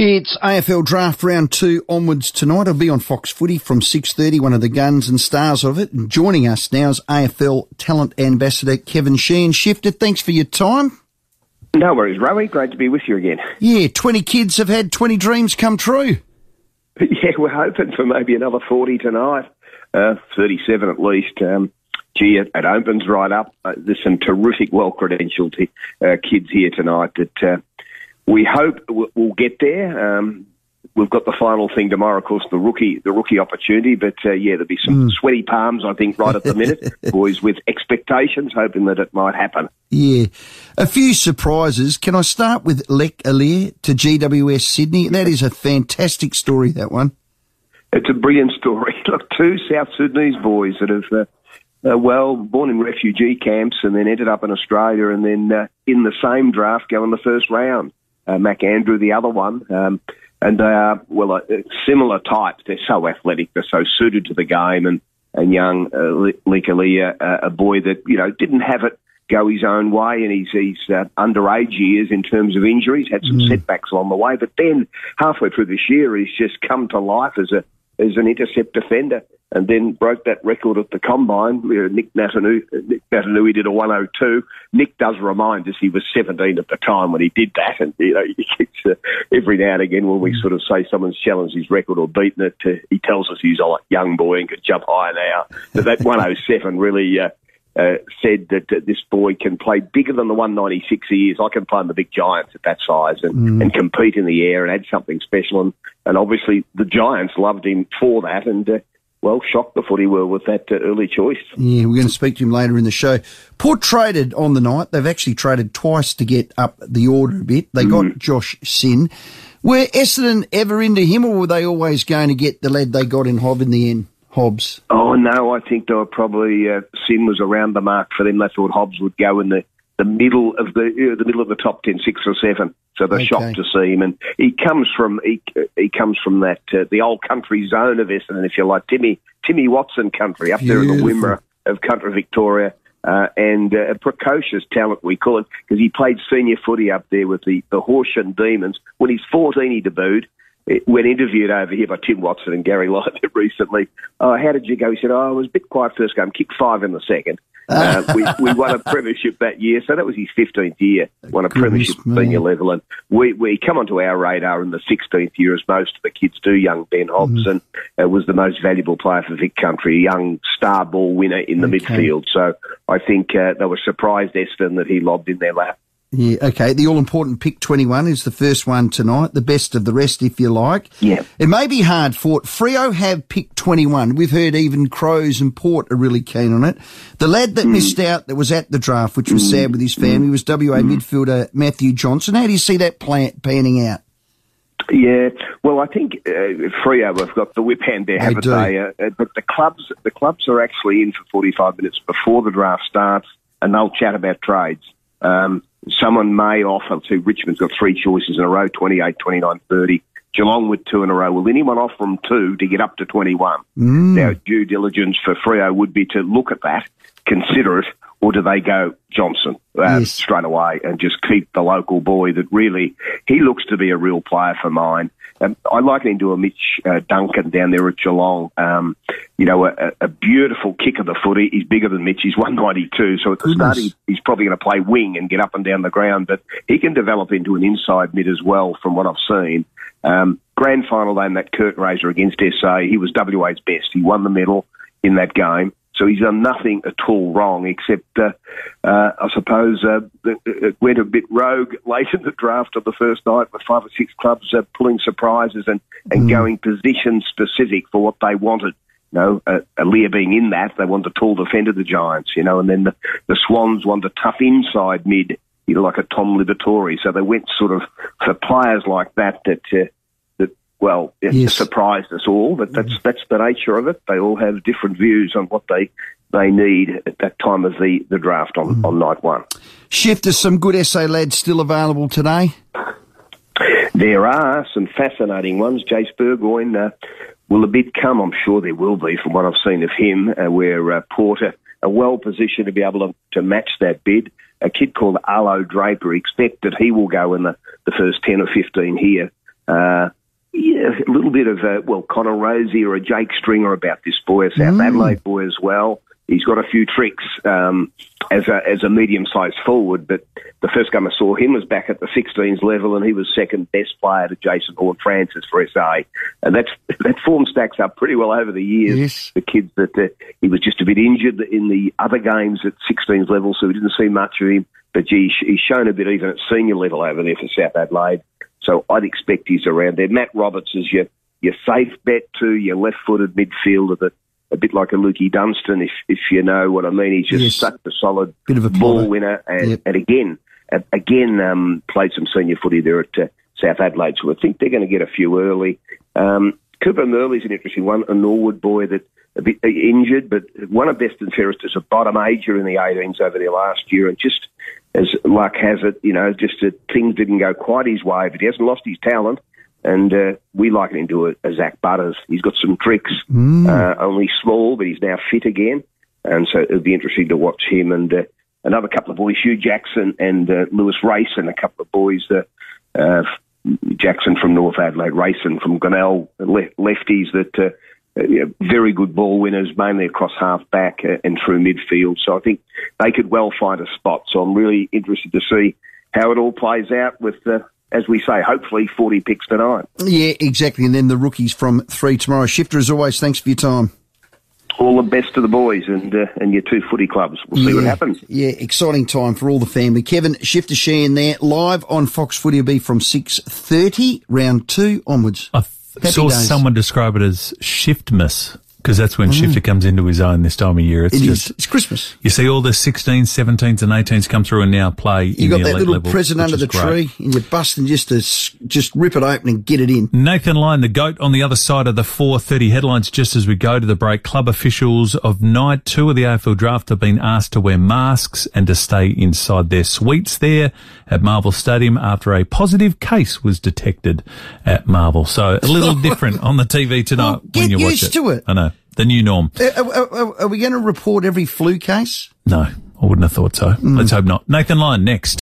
It's AFL Draft Round 2 onwards tonight. I'll be on Fox Footy from 6.30, one of the guns and stars of it. And joining us now is AFL Talent Ambassador Kevin Sheehan. Shifter, thanks for your time. No worries, Rowie. Great to be with you again. Yeah, 20 kids have had 20 dreams come true. Yeah, we're hoping for maybe another 40 tonight, uh, 37 at least. Um, gee, it, it, opens right up. Uh, there's some terrific, well-credentialed uh, kids here tonight that uh, we hope we'll get there. Um, we've got the final thing tomorrow, of course, the rookie, the rookie opportunity. But uh, yeah, there'll be some mm. sweaty palms, I think, right at the minute. Boys with expectations, hoping that it might happen. Yeah, a few surprises. Can I start with Leek Aliir to GWS Sydney? That is a fantastic story. That one. It's a brilliant story. Look, two South Sudanese boys that have. Uh, uh, well, born in refugee camps and then ended up in Australia and then uh, in the same draft go in the first round uh, Mac Andrew, the other one. Um, and they are, well, a, similar types. They're so athletic, they're so suited to the game. And, and young uh, Leek Aliir, uh, a boy that, you know, didn't have it go his own way in his, his uh, underage years in terms of injuries, had some mm. setbacks along the way. But then halfway through this year, he's just come to life as a as an intercept defender and then broke that record at the combine. Nick Naitanui, Nick Naitanui did a 102. Nick does remind us he was 17 at the time when he did that, and you know, uh, every now and again when we sort of say someone's challenged his record or beaten it, uh, he tells us he's a young boy and could jump higher now. But that 107 really. Uh, uh, said that uh, this boy can play bigger than the 196 he is. I can play in the big giants at that size and, mm. and compete in the air and add something special. And, and obviously the Giants loved him for that. And uh, well, shocked the footy world with that uh, early choice. Yeah, we're going to speak to him later in the show. Port traded on the night. They've actually traded twice to get up the order a bit. They got mm. Josh Sinn. Were Essendon ever into him, or were they always going to get the lad they got in Hobbs in the end? Hobbs? Oh no, I think they were probably uh, Sinn was around the mark for them. They thought Hobbs would go in the the middle of the uh, the middle of the top ten, six or seven. So they're okay. shocked to see him, and he comes from he, he comes from that uh, the old country zone of Essendon, if you like, Timmy Timmy Watson country up Beautiful. there in the Wimmera of country Victoria. Uh, and uh, a precocious talent, we call it, because he played senior footy up there with the, the Horsham Demons. When he's 14, he debuted when interviewed over here by Tim Watson and Gary Light recently, oh, how did you go? He said, oh, I was a bit quiet first game, kicked five in the second. Uh, we, we won a premiership that year, so that was his 15th year, won a premiership at senior level. And we, we come onto our radar in the 16th year, as most of the kids do, young Ben Hobbs, mm. uh, was the most valuable player for Vic Country, a young star ball winner in the okay. midfield. So I think uh, they were surprised, Essendon, that he lobbed in their lap. Yeah, okay. The all important pick 21 is the first one tonight, the best of the rest, if you like. Yeah. It may be hard fought. Freo have pick 21. We've heard even Crows and Port are really keen on it. The lad that mm. missed out that was at the draft, which was mm. sad with his family, was WA mm. midfielder Matthew Johnson. How do you see that plan- panning out? Yeah, well, I think uh, Freo have got the whip hand there, haven't they? they? Uh, uh, but the clubs, the clubs are actually in for 45 minutes before the draft starts, and they'll chat about trades. Um, someone may offer, to Richmond's got three choices in a row 28, 29, 30. Geelong with two in a row. Will anyone offer them two to get up to 21? Mm. Now, due diligence for Freo would be to look at that, consider it, or do they go Johnson uh, yes. straight away and just keep the local boy that really, he looks to be a real player for mine. Um, I liken him to a Mitch uh, Duncan down there at Geelong. Um, you know, a, a, beautiful kick of the footy. He's bigger than Mitch. He's 192. So at the Goodness. start, he, he's probably going to play wing and get up and down the ground, but he can develop into an inside mid as well from what I've seen. Um, grand final in that curtain raiser against SA, he was WA's best. He won the medal in that game. So he's done nothing at all wrong, except uh, uh, I suppose uh, went a bit rogue late in the draft of the first night with five or six clubs uh, pulling surprises and, and mm. going position specific for what they wanted. You know, uh, Aliir being in that, they want a tall defender, the Giants, you know, and then the, the Swans want a tough inside mid, you know, like a Tom Liberatore. So they went sort of for players like that that uh, well, it yes. surprised us all, but that's mm. that's the nature of it. They all have different views on what they they need at that time of the, the draft on, mm. on night one. Shift, is some good SA lads still available today? There are some fascinating ones. Jase Burgoyne, uh, will a bid come? I'm sure there will be from what I've seen of him, uh, where uh, Porter are well positioned to be able to, to match that bid. A kid called Arlo Draper, expect that he will go in the, the first 10 or 15 here Uh, yeah, a little bit of a, well, Connor Rozee or a Jake Stringer about this boy, a South mm. Adelaide boy as well. He's got a few tricks um, as a as a medium sized forward, but the first time I saw him was back at the 16s level, and he was second best player to Jason Horne-Francis for SA, and that's that form stacks up pretty well over the years. Yes. The kids that uh, he was just a bit injured in the other games at 16s level, so we didn't see much of him. But gee, he's shown a bit even at senior level over there for South Adelaide. So I'd expect he's around there. Matt Roberts is your your safe bet too, your left-footed midfielder that a bit like a Lukey Dunstan, if if you know what I mean. He's just yes. such a solid bit of a ball winner, and, yep. and again, again um, played some senior footy there at uh, South Adelaide. So I think they're going to get a few early. Um, Cooper Murley's an interesting one, a Norwood boy that a bit injured, but one of best and fairest as a bottom ager in the 18s over there last year, and just as luck has it, you know, just that things didn't go quite his way, but he hasn't lost his talent. And uh, we liken him to a, a Zach Butters. He's got some tricks, mm. uh, only small, but he's now fit again. And so it'll be interesting to watch him and uh, another couple of boys, Hugh Jackson and uh, Lewis Rayson, and a couple of boys, uh, uh, Jackson from North Adelaide, Rayson from Glenelg, le- lefties that uh, you know, very good ball winners, mainly across half back uh, and through midfield. So I think they could well find a spot. So I'm really interested to see how it all plays out with the. Uh, as we say, hopefully 40 picks tonight. Yeah, exactly. And then the rookies from three tomorrow. Shifter, as always, thanks for your time all the best to the boys and uh, and your two footy clubs. We'll see what happens. Yeah, exciting time for all the family. Kevin Shifter Sheehan there live on Fox Footy will be from six thirty, round two onwards. I saw days. someone describe it as shiftmas because that's when mm. Shifter comes into his own this time of year. It's it just is. it's Christmas. You see all the 16s, 17s, and 18s come through and now play. You got that little level, present under the great. tree, and you're busting just to just rip it open and get it in. Nathan Lyon, the goat, on the other side of the 4:30 headlines. Just as we go to the break, club officials of night two of the AFL draft have been asked to wear masks and to stay inside their suites there at Marvel Stadium after a positive case was detected at Marvel. So a little different on the TV tonight well, when you watch it. to it. I know the new norm. Uh, are, are, are we going to report every flu case? No, I wouldn't have thought so. Mm. Let's hope not. Nathan Lyon next.